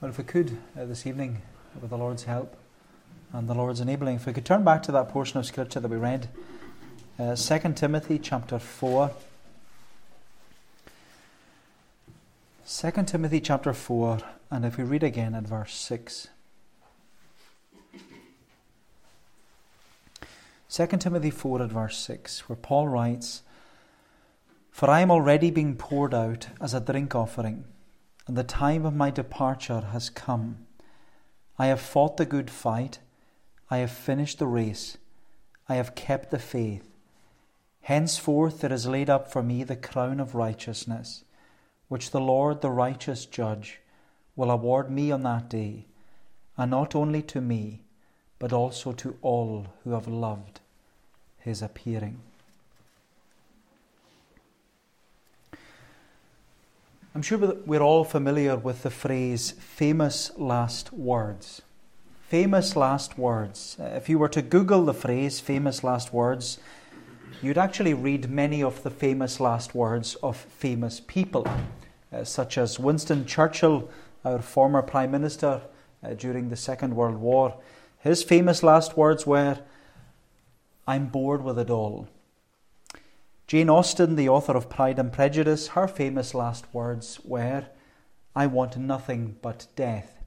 Well, if we could uh, this evening, with the Lord's help and the Lord's enabling, if we could turn back to that portion of Scripture that we read, uh, 2 Timothy chapter 4. 2 Timothy chapter 4, and if we read again at verse 6. 2 Timothy 4 at verse 6, where Paul writes, For I am already being poured out as a drink offering and the time of my departure has come. I have fought the good fight, I have finished the race, I have kept the faith. Henceforth there is laid up for me the crown of righteousness, which the Lord, the righteous judge, will award me on that day, and not only to me, but also to all who have loved his appearing. I'm sure we're all familiar with the phrase famous last words. Famous last words. Uh, if you were to Google the phrase famous last words, you'd actually read many of the famous last words of famous people, uh, such as Winston Churchill, our former Prime Minister uh, during the Second World War. His famous last words were, I'm bored with it all. Jane Austen, the author of Pride and Prejudice, her famous last words were, I want nothing but death.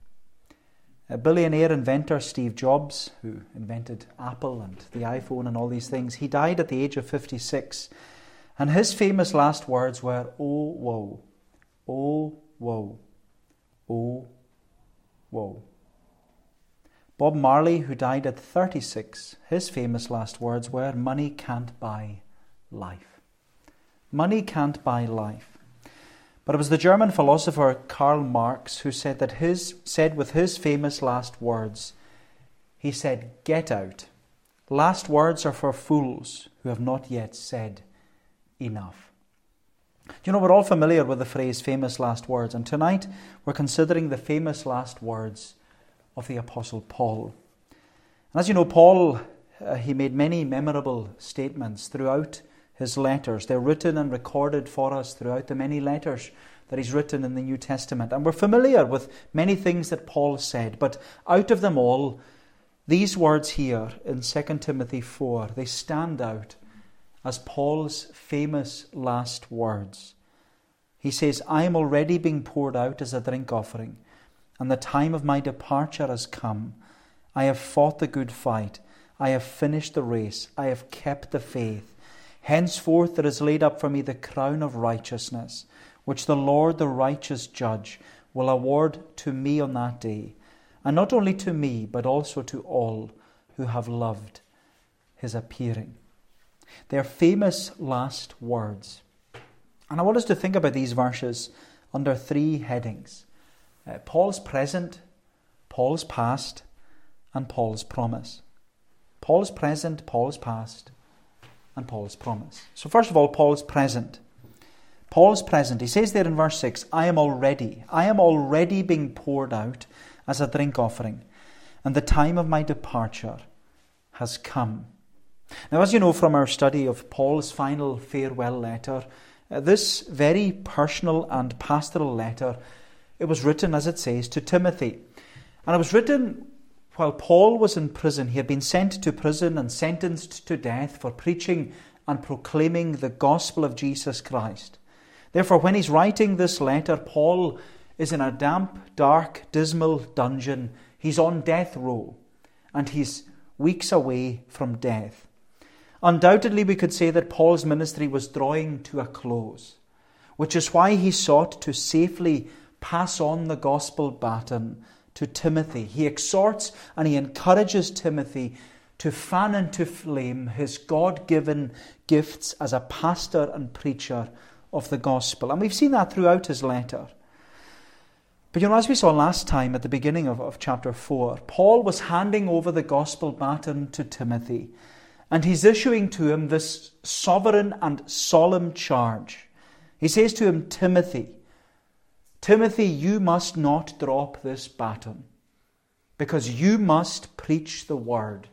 A billionaire inventor Steve Jobs, who invented Apple and the iPhone and all these things, he died at the age of 56. And his famous last words were, Oh, woe, oh, woe, oh, woe. Bob Marley, who died at 36, his famous last words were, Money can't buy life. Money can't buy life. But it was the German philosopher Karl Marx who said that his said with his famous last words, he said, Get out. Last words are for fools who have not yet said enough. You know, we're all familiar with the phrase famous last words, and tonight we're considering the famous last words of the Apostle Paul. And as you know, Paul, uh, he made many memorable statements throughout his letters. They're written and recorded for us throughout the many letters that he's written in the New Testament. And we're familiar with many things that Paul said, but out of them all, these words here in 2 Timothy 4, they stand out as Paul's famous last words. He says, I am already being poured out as a drink offering, and the time of my departure has come. I have fought the good fight. I have finished the race. I have kept the faith. Henceforth there is laid up for me the crown of righteousness, which the Lord, the righteous judge, will award to me on that day, and not only to me, but also to all who have loved his appearing. Their famous last words. And I want us to think about these verses under three headings uh, Paul's present, Paul's past, and Paul's promise. Paul's present, Paul's past, and Paul's promise. So, first of all, Paul's present. Paul's present. He says there in verse 6 I am already, I am already being poured out as a drink offering, and the time of my departure has come. Now, as you know from our study of Paul's final farewell letter, uh, this very personal and pastoral letter, it was written, as it says, to Timothy. And it was written while Paul was in prison, he had been sent to prison and sentenced to death for preaching and proclaiming the gospel of Jesus Christ. Therefore, when he's writing this letter, Paul is in a damp, dark, dismal dungeon. He's on death row and he's weeks away from death. Undoubtedly, we could say that Paul's ministry was drawing to a close, which is why he sought to safely pass on the gospel baton to Timothy. He exhorts and he encourages Timothy to fan into flame his God given gifts as a pastor and preacher of the gospel. And we've seen that throughout his letter. But you know, as we saw last time at the beginning of, of chapter 4, Paul was handing over the gospel baton to Timothy, and he's issuing to him this sovereign and solemn charge. He says to him, Timothy, Timothy, you must not drop this baton because you must preach the word.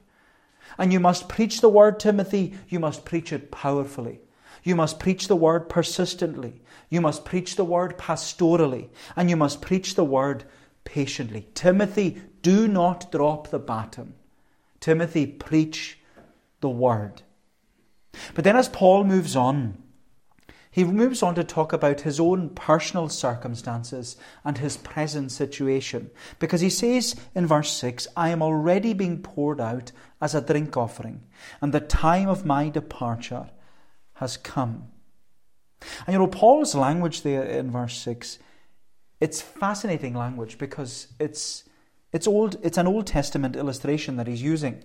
And you must preach the word, Timothy. You must preach it powerfully. You must preach the word persistently. You must preach the word pastorally. And you must preach the word patiently. Timothy, do not drop the baton. Timothy, preach the word. But then, as Paul moves on, he moves on to talk about his own personal circumstances and his present situation. Because he says in verse 6, I am already being poured out as a drink offering, and the time of my departure has come. And you know, Paul's language there in verse 6, it's fascinating language because it's, it's, old, it's an Old Testament illustration that he's using.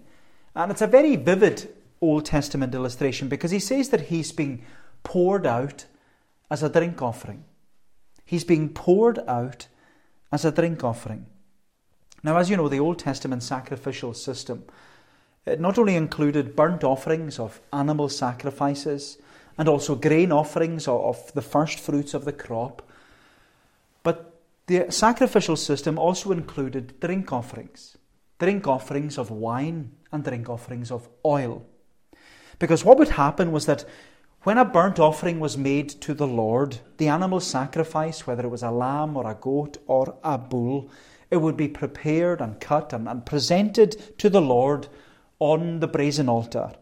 And it's a very vivid Old Testament illustration because he says that he's being poured out as a drink offering. He's being poured out as a drink offering. Now, as you know, the Old Testament sacrificial system it not only included burnt offerings of animal sacrifices and also grain offerings of the first fruits of the crop, but the sacrificial system also included drink offerings, drink offerings of wine and drink offerings of oil. Because what would happen was that when a burnt offering was made to the Lord, the animal sacrifice, whether it was a lamb or a goat or a bull, it would be prepared and cut and, and presented to the Lord on the brazen altar.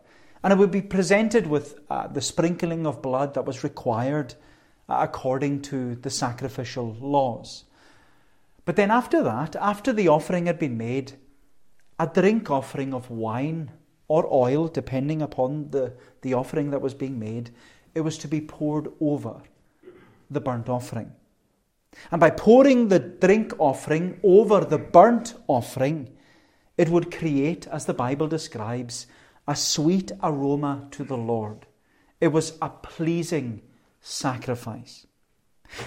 And it would be presented with uh, the sprinkling of blood that was required uh, according to the sacrificial laws. But then, after that, after the offering had been made, a drink offering of wine or oil, depending upon the, the offering that was being made, it was to be poured over the burnt offering. And by pouring the drink offering over the burnt offering, it would create, as the Bible describes, a sweet aroma to the Lord. It was a pleasing sacrifice.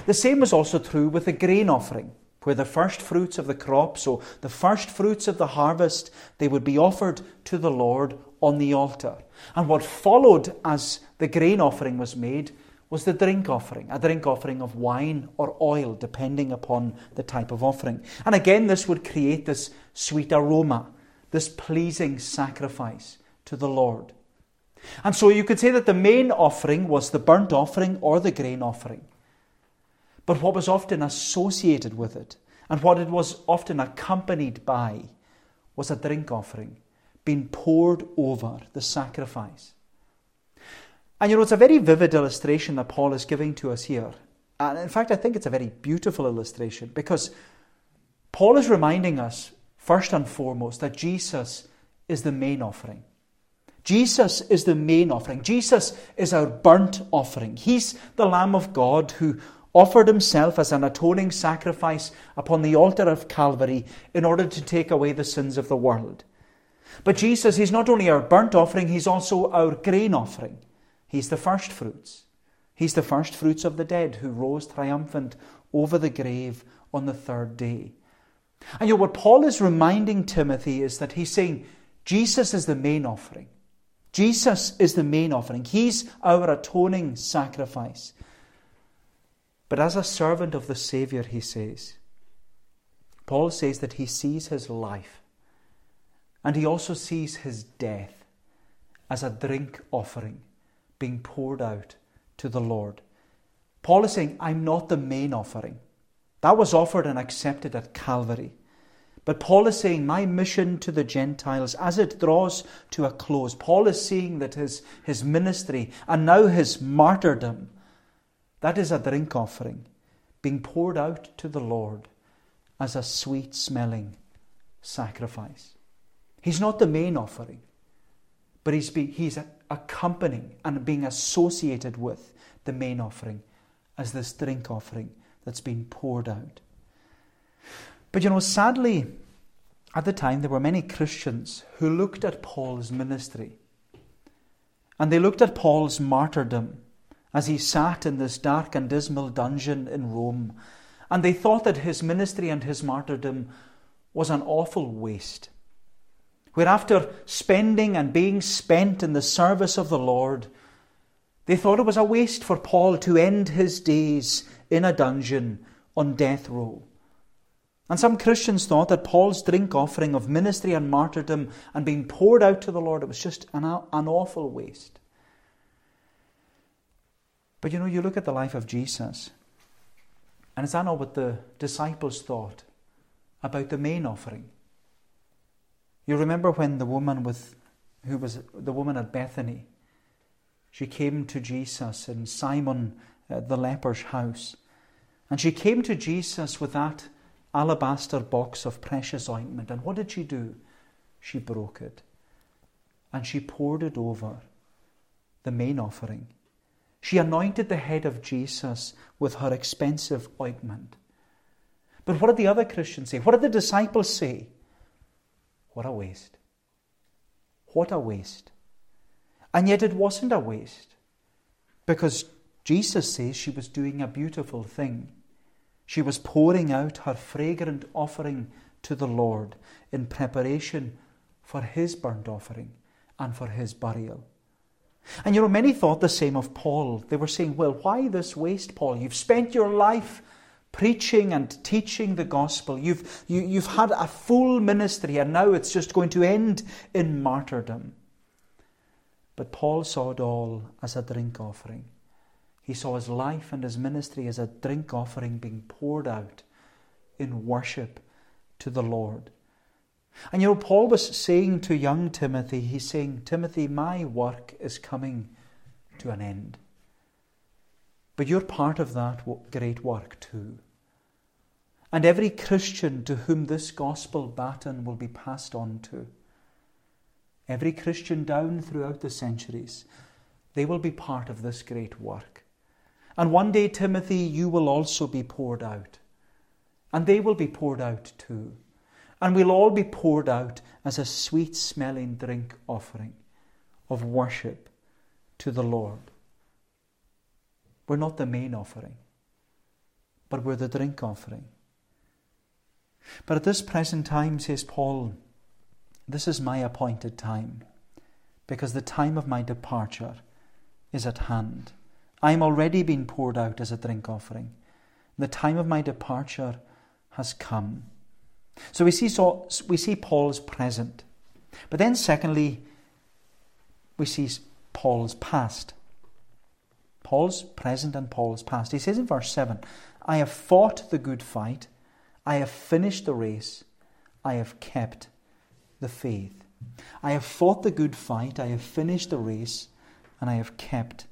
The same was also true with the grain offering where the first fruits of the crop, so the first fruits of the harvest, they would be offered to the Lord on the altar. And what followed as the grain offering was made was the drink offering, a drink offering of wine or oil, depending upon the type of offering. And again, this would create this sweet aroma, this pleasing sacrifice to the Lord. And so you could say that the main offering was the burnt offering or the grain offering. But what was often associated with it, and what it was often accompanied by, was a drink offering being poured over the sacrifice. And you know, it's a very vivid illustration that Paul is giving to us here. And in fact, I think it's a very beautiful illustration because Paul is reminding us, first and foremost, that Jesus is the main offering. Jesus is the main offering. Jesus is our burnt offering. He's the Lamb of God who offered himself as an atoning sacrifice upon the altar of Calvary in order to take away the sins of the world. But Jesus, He's not only our burnt offering, He's also our grain offering. He's the first fruits. He's the first fruits of the dead who rose triumphant over the grave on the third day. And you know what Paul is reminding Timothy is that he's saying Jesus is the main offering. Jesus is the main offering. He's our atoning sacrifice. But as a servant of the Saviour, he says, Paul says that he sees his life and he also sees his death as a drink offering being poured out to the Lord. Paul is saying, I'm not the main offering. That was offered and accepted at Calvary. But Paul is saying, My mission to the Gentiles, as it draws to a close, Paul is seeing that his, his ministry and now his martyrdom that is a drink offering being poured out to the Lord as a sweet smelling sacrifice. He's not the main offering, but he's, be, he's accompanying and being associated with the main offering as this drink offering that's been poured out. But you know, sadly, at the time there were many Christians who looked at Paul's ministry and they looked at Paul's martyrdom as he sat in this dark and dismal dungeon in Rome, and they thought that his ministry and his martyrdom was an awful waste. Where after spending and being spent in the service of the Lord, they thought it was a waste for Paul to end his days in a dungeon on death row. And some Christians thought that Paul's drink offering of ministry and martyrdom and being poured out to the Lord, it was just an, an awful waste. But you know, you look at the life of Jesus, and is that not what the disciples thought about the main offering. You remember when the woman with who was the woman at Bethany, she came to Jesus in Simon uh, the leper's house, and she came to Jesus with that alabaster box of precious ointment. And what did she do? She broke it and she poured it over the main offering. She anointed the head of Jesus with her expensive ointment. But what did the other Christians say? What did the disciples say? What a waste. What a waste. And yet it wasn't a waste because Jesus says she was doing a beautiful thing. She was pouring out her fragrant offering to the Lord in preparation for his burnt offering and for his burial. And you know, many thought the same of Paul. They were saying, Well, why this waste, Paul? You've spent your life preaching and teaching the gospel. You've, you, have you have had a full ministry, and now it's just going to end in martyrdom. But Paul saw it all as a drink offering. He saw his life and his ministry as a drink offering being poured out in worship to the Lord. And you know, Paul was saying to young Timothy, he's saying, Timothy, my work is coming to an end. But you're part of that great work too. And every Christian to whom this gospel baton will be passed on to, every Christian down throughout the centuries, they will be part of this great work. And one day, Timothy, you will also be poured out. And they will be poured out too and we'll all be poured out as a sweet smelling drink offering of worship to the Lord. We're not the main offering, but we're the drink offering. But at this present time, says Paul, this is my appointed time, because the time of my departure is at hand. I am already being poured out as a drink offering. The time of my departure has come. So we see, so we see Paul's present. But then, secondly, we see Paul's past. Paul's present and Paul's past. He says in verse 7 I have fought the good fight, I have finished the race, I have kept the faith. I have fought the good fight, I have finished the race, and I have kept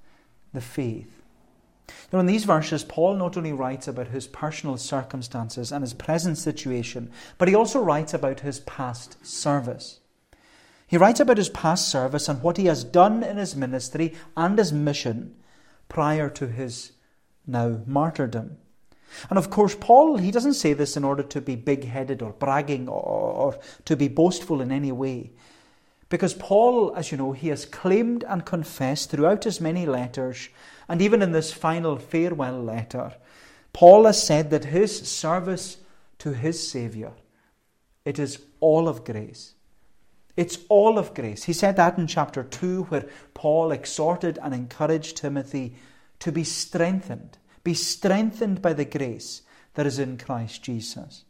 the faith. Now, in these verses, Paul not only writes about his personal circumstances and his present situation, but he also writes about his past service. He writes about his past service and what he has done in his ministry and his mission prior to his now martyrdom. And of course, Paul, he doesn't say this in order to be big headed or bragging or, or, to be boastful in any way. Because Paul, as you know, he has claimed and confessed throughout his many letters and even in this final farewell letter, Paul has said that his service to his Saviour, it is all of grace. It's all of grace. He said that in chapter 2, where Paul exhorted and encouraged Timothy to be strengthened, be strengthened by the grace that is in Christ Jesus.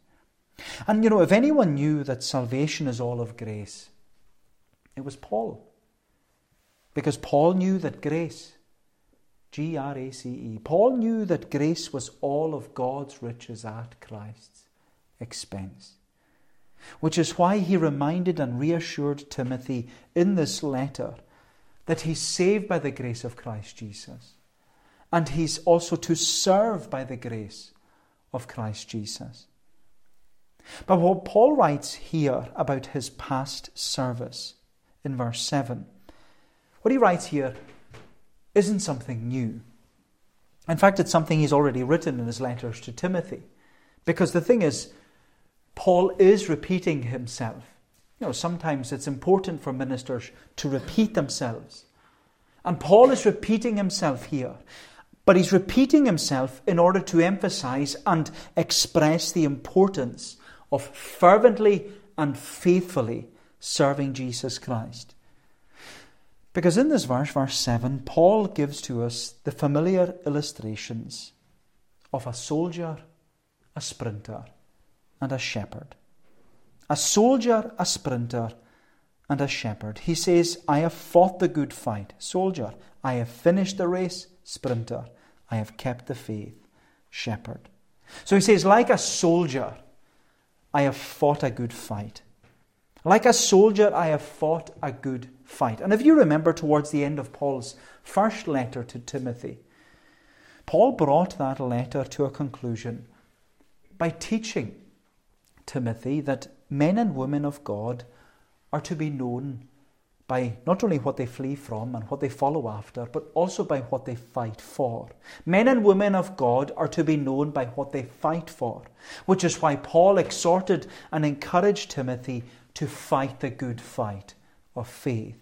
And you know, if anyone knew that salvation is all of grace, it was Paul. Because Paul knew that grace G R A C E. Paul knew that grace was all of God's riches at Christ's expense. Which is why he reminded and reassured Timothy in this letter that he's saved by the grace of Christ Jesus. And he's also to serve by the grace of Christ Jesus. But what Paul writes here about his past service in verse 7, what he writes here isn't something new. In fact, it's something he's already written in his letters to Timothy. Because the thing is, Paul is repeating himself. You know, sometimes it's important for ministers to repeat themselves. And Paul is repeating himself here. But he's repeating himself in order to emphasize and express the importance of fervently and faithfully serving Jesus Christ. Because in this verse, verse 7, Paul gives to us the familiar illustrations of a soldier, a sprinter, and a shepherd. A soldier, a sprinter, and a shepherd. He says, I have fought the good fight, soldier. I have finished the race, sprinter. I have kept the faith, shepherd. So he says, like a soldier, I have fought a good fight. Like a soldier, I have fought a good fight. And if you remember towards the end of Paul's first letter to Timothy, Paul brought that letter to a conclusion by teaching Timothy that men and women of God are to be known by not only what they flee from and what they follow after, but also by what they fight for. Men and women of God are to be known by what they fight for, which is why Paul exhorted and encouraged Timothy to fight the good fight of faith.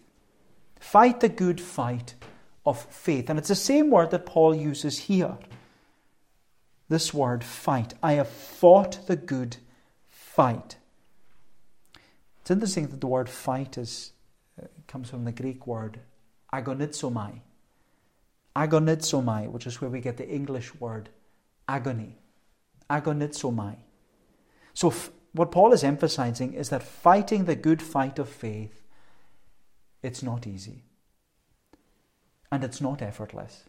Fight the good fight of faith. And it's the same word that Paul uses here. This word, fight. I have fought the good fight. It's interesting that the word fight is, uh, comes from the Greek word agonizomai. Agonizomai, which is where we get the English word agony. Agonizomai. So, f- what Paul is emphasizing is that fighting the good fight of faith, it's not easy. And it's not effortless.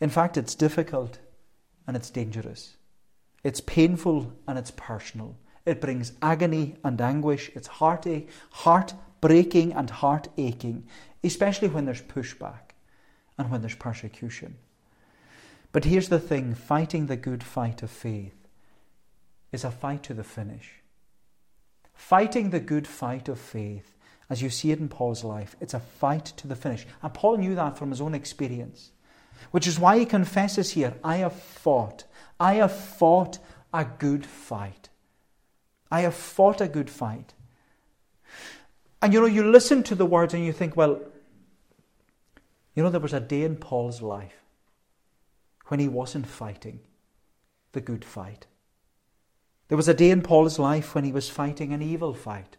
In fact, it's difficult and it's dangerous. It's painful and it's personal. It brings agony and anguish. It's heartache, heartbreaking and heart aching, especially when there's pushback and when there's persecution. But here's the thing fighting the good fight of faith is a fight to the finish. Fighting the good fight of faith, as you see it in Paul's life, it's a fight to the finish. And Paul knew that from his own experience, which is why he confesses here I have fought. I have fought a good fight. I have fought a good fight. And you know, you listen to the words and you think, well, you know, there was a day in Paul's life when he wasn't fighting the good fight. There was a day in Paul's life when he was fighting an evil fight.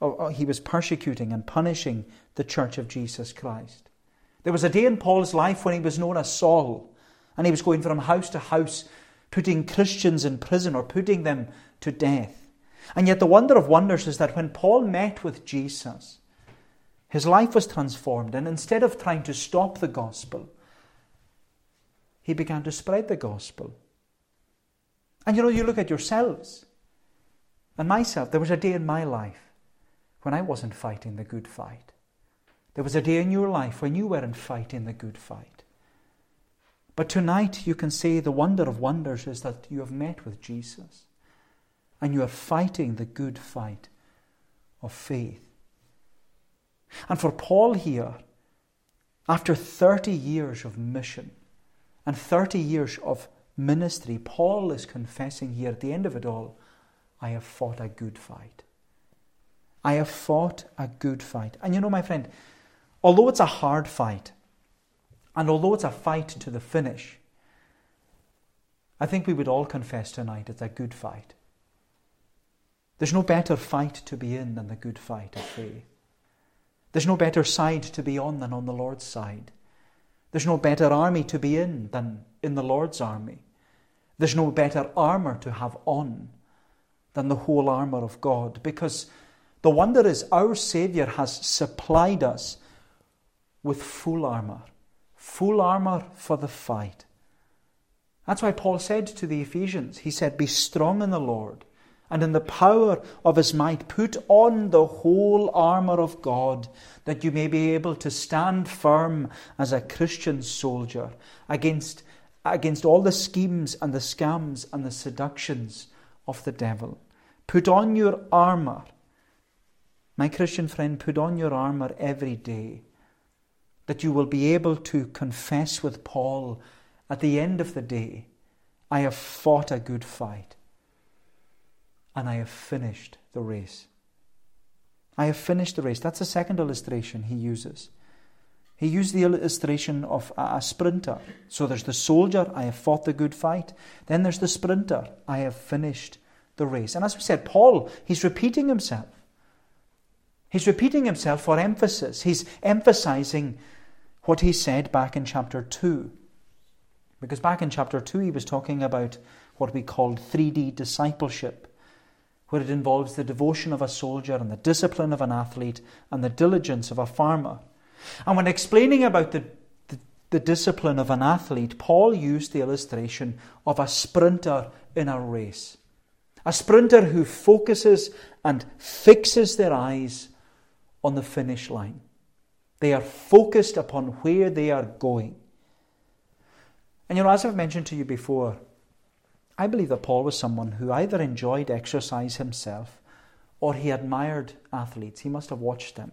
Oh, oh, he was persecuting and punishing the church of Jesus Christ. There was a day in Paul's life when he was known as Saul, and he was going from house to house, putting Christians in prison or putting them to death. And yet, the wonder of wonders is that when Paul met with Jesus, his life was transformed, and instead of trying to stop the gospel, he began to spread the gospel. And you know, you look at yourselves and myself. There was a day in my life when I wasn't fighting the good fight. There was a day in your life when you weren't fighting the good fight. But tonight you can say the wonder of wonders is that you have met with Jesus and you are fighting the good fight of faith. And for Paul here, after 30 years of mission and 30 years of ministry, Paul is confessing here at the end of it all I have fought a good fight. I have fought a good fight. And you know, my friend, although it's a hard fight, and although it's a fight to the finish, I think we would all confess tonight it's a good fight. There's no better fight to be in than the good fight of faith. There's no better side to be on than on the Lord's side. There's no better army to be in than in the Lord's army. There's no better armour to have on than the whole armour of God because the wonder is our Saviour has supplied us with full armour, full armour for the fight. That's why Paul said to the Ephesians, he said, Be strong in the Lord and in the power of his might, put on the whole armour of God, that you may be able to stand firm as a Christian soldier against, against all the schemes and the scams and the seductions of the devil. Put on your armour. My Christian friend, put on your armour every day, that you will be able to confess with Paul at the end of the day, I have fought a good fight and I have finished the race. I have finished the race. That's the second illustration he uses. He used the illustration of a, sprinter. So there's the soldier, I have fought the good fight. Then there's the sprinter, I have finished the race. And as we said, Paul, he's repeating himself. He's repeating himself for emphasis. He's emphasizing what he said back in chapter 2. Because back in chapter 2, he was talking about what we called 3D discipleship where it involves the devotion of a soldier and the discipline of an athlete and the diligence of a farmer. And when explaining about the, the, the, discipline of an athlete, Paul used the illustration of a sprinter in a race. A sprinter who focuses and fixes their eyes on the finish line. They are focused upon where they are going. And you know, as I've mentioned to you before, I believe that Paul was someone who either enjoyed exercise himself or he admired athletes. He must have watched them.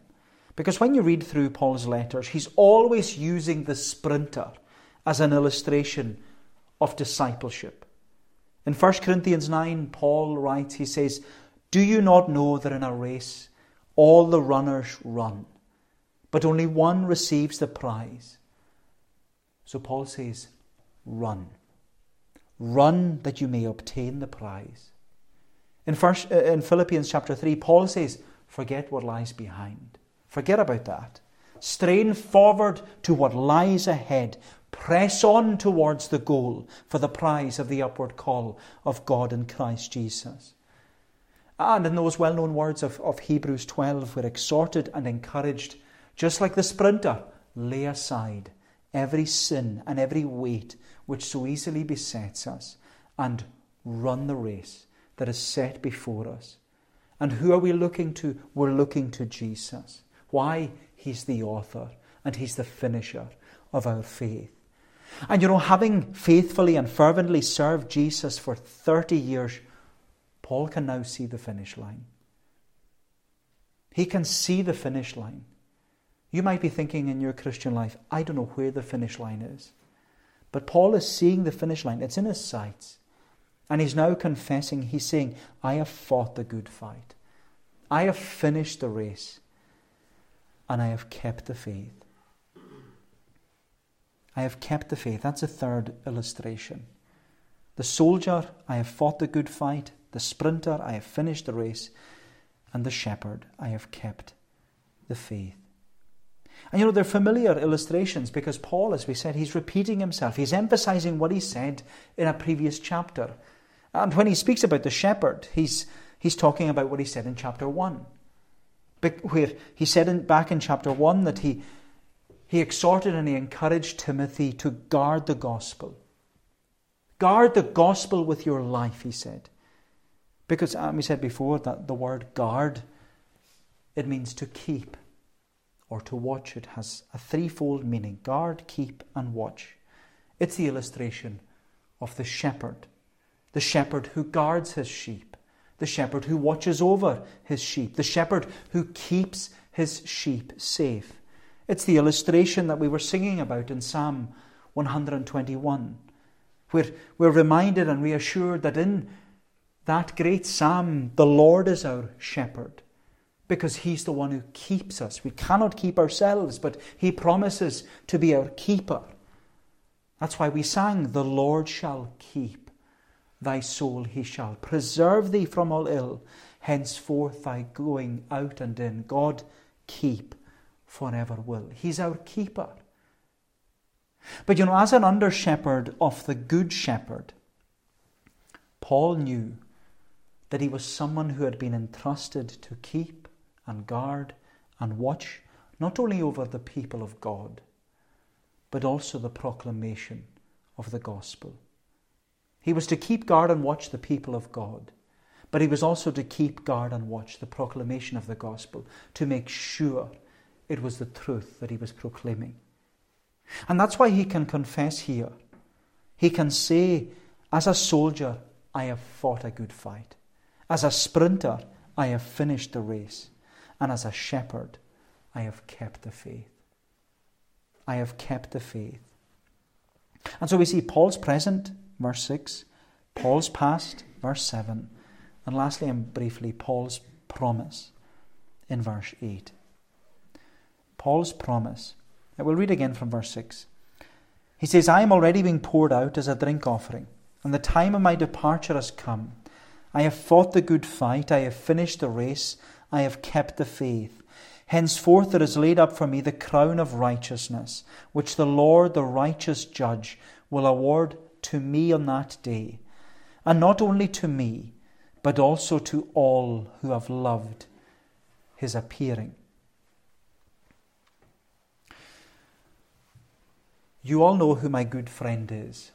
Because when you read through Paul's letters, he's always using the sprinter as an illustration of discipleship. In 1 Corinthians 9, Paul writes, he says, Do you not know that in a race all the runners run, but only one receives the prize? So Paul says, Run. Run that you may obtain the prize. In, first, uh, in Philippians chapter 3, Paul says, Forget what lies behind. Forget about that. Strain forward to what lies ahead. Press on towards the goal for the prize of the upward call of God in Christ Jesus. And in those well known words of, of Hebrews 12, we're exhorted and encouraged, just like the sprinter, lay aside every sin and every weight which so easily besets us, and run the race that is set before us. And who are we looking to? We're looking to Jesus. Why? He's the author and He's the finisher of our faith. And you know, having faithfully and fervently served Jesus for 30 years, Paul can now see the finish line. He can see the finish line. You might be thinking in your Christian life, I don't know where the finish line is. But Paul is seeing the finish line, it's in his sights. And he's now confessing, he's saying, I have fought the good fight. I have finished the race. And I have kept the faith. I have kept the faith. That's a third illustration. The soldier, I have fought the good fight. The sprinter, I have finished the race. And the shepherd, I have kept the faith. And you know, they're familiar illustrations because Paul, as we said, he's repeating himself. He's emphasizing what he said in a previous chapter. And when he speaks about the shepherd, he's, he's talking about what he said in chapter 1. Where he said in, back in chapter 1 that he, he exhorted and he encouraged Timothy to guard the gospel. Guard the gospel with your life, he said. Because um, we said before that the word guard, it means to keep or to watch. It has a threefold meaning guard, keep, and watch. It's the illustration of the shepherd, the shepherd who guards his sheep, the shepherd who watches over his sheep, the shepherd who keeps his sheep safe. It's the illustration that we were singing about in Psalm 121, where we're reminded and reassured that in that great psalm, the Lord is our shepherd because He's the one who keeps us. We cannot keep ourselves, but He promises to be our keeper. That's why we sang, The Lord shall keep thy soul, He shall preserve thee from all ill. Henceforth thy going out and in, God keep forever will. He's our keeper. But you know, as an under shepherd of the Good Shepherd, Paul knew that he was someone who had been entrusted to keep and guard and watch not only over the people of God, but also the proclamation of the gospel. He was to keep guard and watch the people of God, but he was also to keep guard and watch the proclamation of the gospel to make sure it was the truth that he was proclaiming. And that's why he can confess here. He can say, As a soldier, I have fought a good fight. As a sprinter, I have finished the race. And as a shepherd, I have kept the faith. I have kept the faith. And so we see Paul's present, verse 6, Paul's past, verse 7, and lastly and briefly, Paul's promise in verse 8. Paul's promise. I will read again from verse 6. He says, I am already being poured out as a drink offering, and the time of my departure has come. I have fought the good fight, I have finished the race, I have kept the faith. Henceforth there is laid up for me the crown of righteousness, which the Lord, the righteous judge, will award to me on that day, and not only to me, but also to all who have loved his appearing. You all know who my good friend is.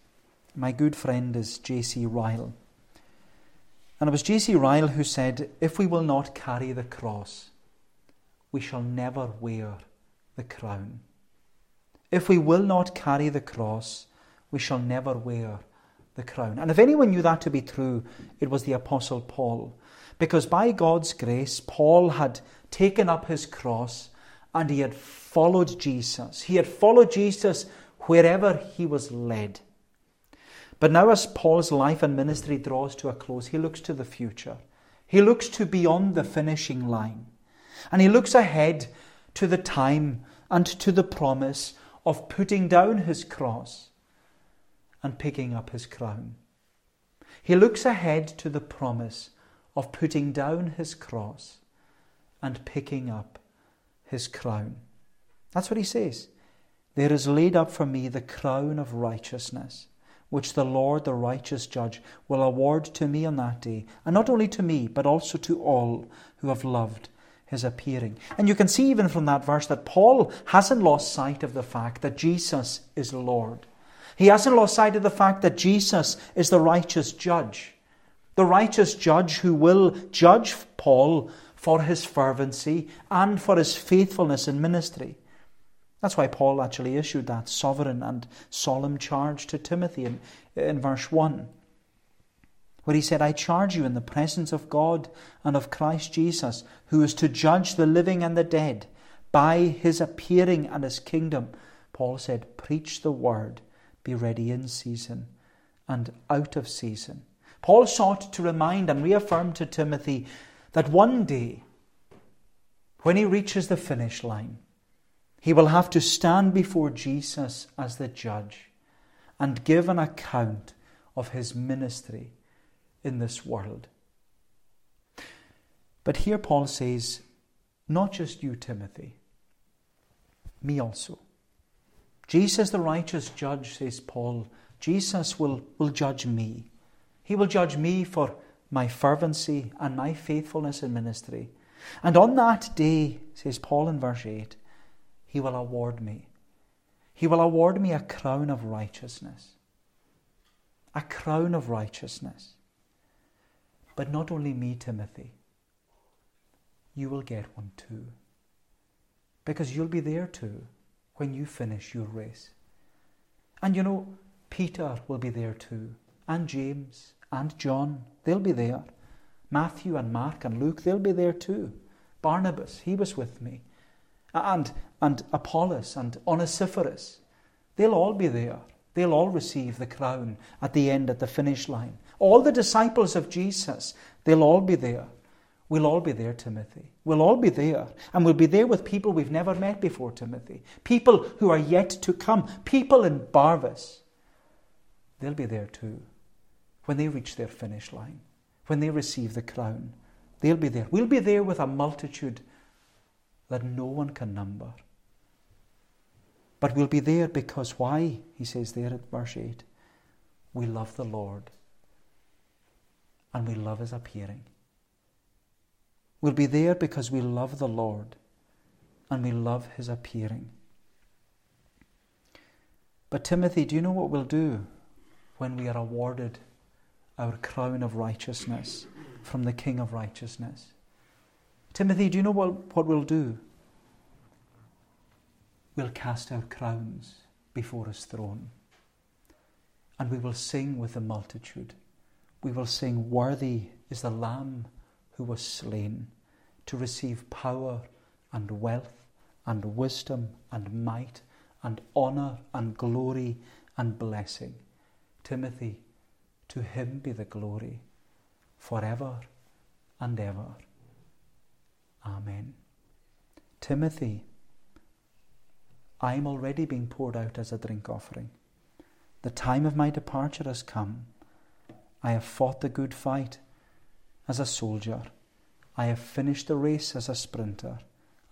My good friend is J.C. Ryle. And it was J.C. Ryle who said, If we will not carry the cross, we shall never wear the crown. If we will not carry the cross, we shall never wear the crown. And if anyone knew that to be true, it was the Apostle Paul. Because by God's grace, Paul had taken up his cross and he had followed Jesus. He had followed Jesus wherever he was led. But now, as Paul's life and ministry draws to a close, he looks to the future. He looks to beyond the finishing line. And he looks ahead to the time and to the promise of putting down his cross and picking up his crown. He looks ahead to the promise of putting down his cross and picking up his crown. That's what he says. There is laid up for me the crown of righteousness, which the Lord, the righteous judge, will award to me on that day, and not only to me, but also to all who have loved his appearing. And you can see even from that verse that Paul hasn't lost sight of the fact that Jesus is Lord. He hasn't lost sight of the fact that Jesus is the righteous judge. The righteous judge who will judge Paul for his fervency and for his faithfulness in ministry. That's why Paul actually issued that sovereign and solemn charge to Timothy in, in verse 1, where he said, I charge you in the presence of God and of Christ Jesus, who is to judge the living and the dead by his appearing and his kingdom. Paul said, Preach the word, be ready in season and out of season. Paul sought to remind and reaffirm to Timothy that one day, when he reaches the finish line, he will have to stand before Jesus as the judge and give an account of his ministry in this world. But here Paul says, not just you, Timothy, me also. Jesus, the righteous judge, says Paul, Jesus will, will judge me. He will judge me for my fervency and my faithfulness in ministry. And on that day, says Paul in verse 8, he will award me. He will award me a crown of righteousness. A crown of righteousness. But not only me, Timothy, you will get one too. Because you'll be there too when you finish your race. And you know, Peter will be there too, and James, and John, they'll be there. Matthew and Mark and Luke, they'll be there too. Barnabas, he was with me. And, and Apollos and Onesiphorus, they'll all be there. They'll all receive the crown at the end, at the finish line. All the disciples of Jesus, they'll all be there. We'll all be there, Timothy. We'll all be there. And we'll be there with people we've never met before, Timothy. People who are yet to come. People in Barvas. They'll be there too when they reach their finish line, when they receive the crown. They'll be there. We'll be there with a multitude that no one can number. But we'll be there because why? He says there at verse 8 we love the Lord and we love his appearing. We'll be there because we love the Lord and we love his appearing. But, Timothy, do you know what we'll do when we are awarded our crown of righteousness from the King of righteousness. Timothy, do you know what, what we'll do? We'll cast our crowns before his throne and we will sing with the multitude. We will sing, Worthy is the Lamb who was slain to receive power and wealth and wisdom and might and honour and glory and blessing. Timothy, to him be the glory forever and ever. Amen. Timothy, I am already being poured out as a drink offering. The time of my departure has come. I have fought the good fight as a soldier. I have finished the race as a sprinter.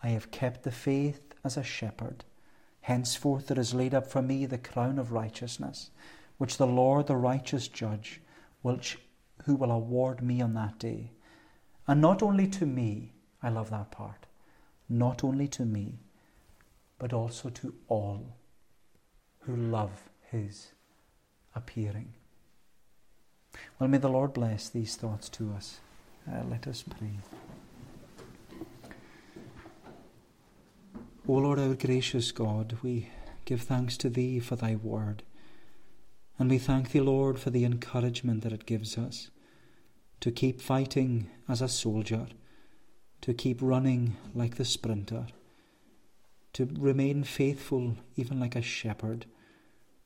I have kept the faith as a shepherd. Henceforth there is laid up for me the crown of righteousness which the Lord, the righteous judge, which, who will award me on that day. And not only to me, I love that part, not only to me, but also to all who love his appearing. Well, may the Lord bless these thoughts to us. Uh, let us pray. O Lord, our gracious God, we give thanks to Thee for Thy word. And we thank Thee, Lord, for the encouragement that it gives us to keep fighting as a soldier, to keep running like the sprinter, to remain faithful even like a shepherd.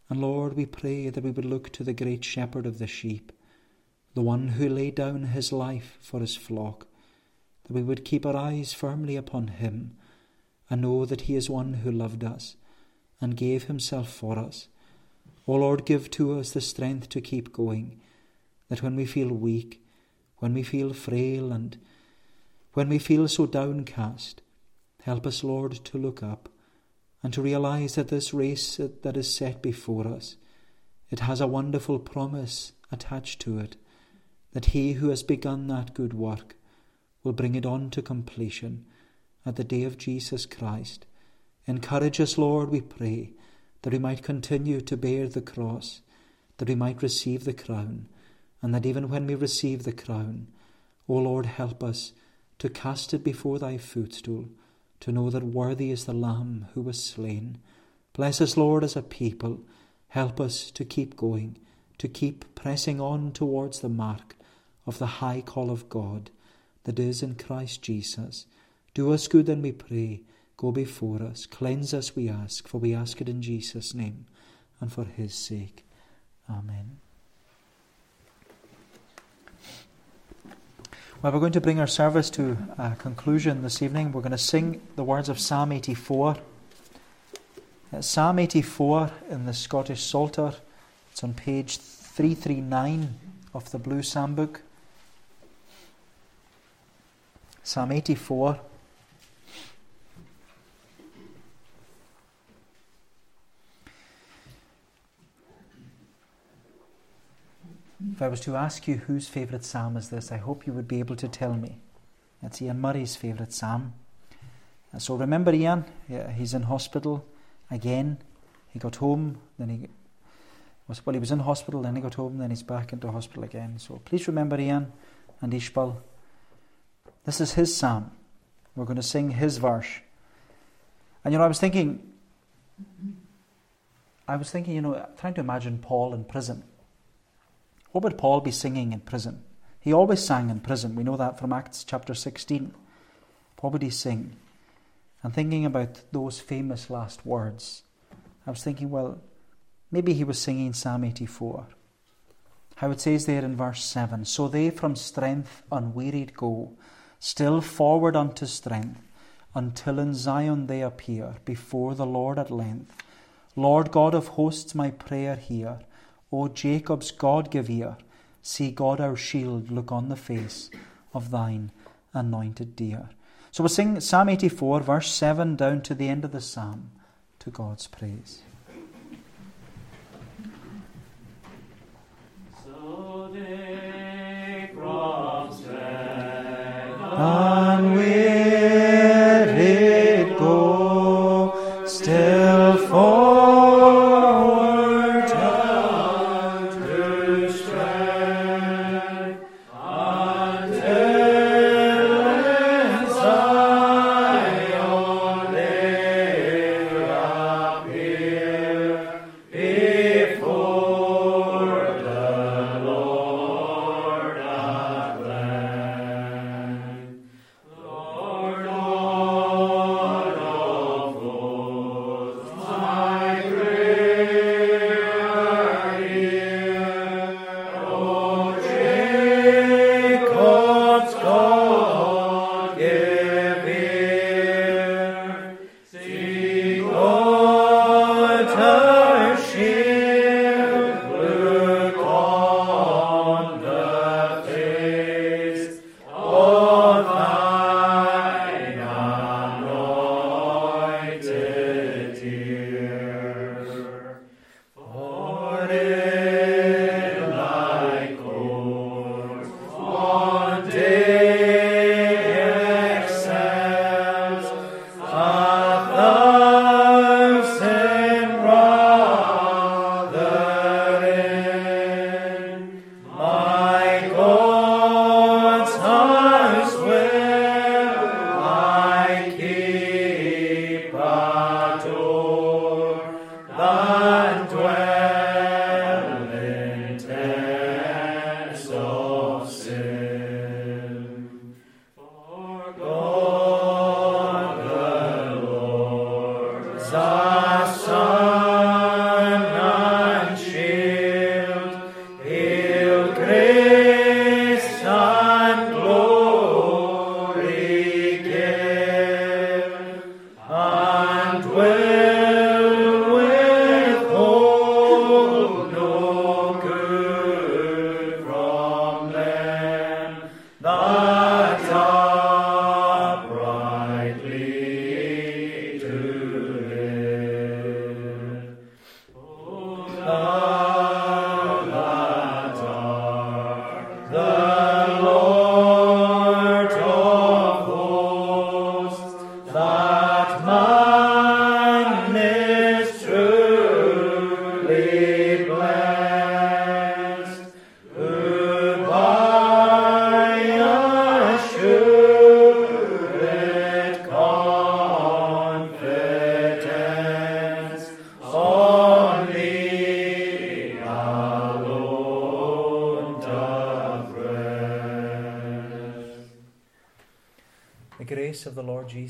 And Lord, we pray that we would look to the great shepherd of the sheep, the one who laid down his life for his flock, that we would keep our eyes firmly upon him and know that he is one who loved us and gave himself for us. O Lord, give to us the strength to keep going, that when we feel weak, when we feel frail, and when we feel so downcast, help us, Lord, to look up and to realize that this race that is set before us, it has a wonderful promise attached to it, that he who has begun that good work will bring it on to completion at the day of Jesus Christ. Encourage us, Lord, we pray that we might continue to bear the cross, that we might receive the crown, and that even when we receive the crown, O Lord, help us to cast it before thy footstool, to know that worthy is the Lamb who was slain. Bless us, Lord, as a people. Help us to keep going, to keep pressing on towards the mark of the high call of God that is in Christ Jesus. Do us good, and we pray Go before us, cleanse us, we ask, for we ask it in Jesus' name and for his sake. Amen. Well, we're going to bring our service to a conclusion this evening. We're going to sing the words of Psalm 84. Uh, Psalm 84 in the Scottish Psalter. It's on page 339 of the Blue Psalm Book. Psalm 84. If I was to ask you whose favourite psalm is this, I hope you would be able to tell me. It's Ian Murray's favourite psalm. And so remember Ian, uh, he's in hospital again. He got home, then he was well, he was in hospital, then he got home, then he's back into hospital again. So please remember Ian and Ishbel. This is his psalm. We're going to sing his verse. And you know, I was thinking, I was thinking, you know, trying to imagine Paul in prison. What would Paul be singing in prison? He always sang in prison. We know that from Acts chapter 16. What would he sing? And thinking about those famous last words, I was thinking, well, maybe he was singing Psalm 84. How it says there in verse 7 So they from strength unwearied go, still forward unto strength, until in Zion they appear before the Lord at length. Lord God of hosts, my prayer hear O Jacob's God, give ear. See God our shield look on the face of thine anointed dear. So we'll sing Psalm 84, verse 7 down to the end of the psalm to God's praise. Unwearied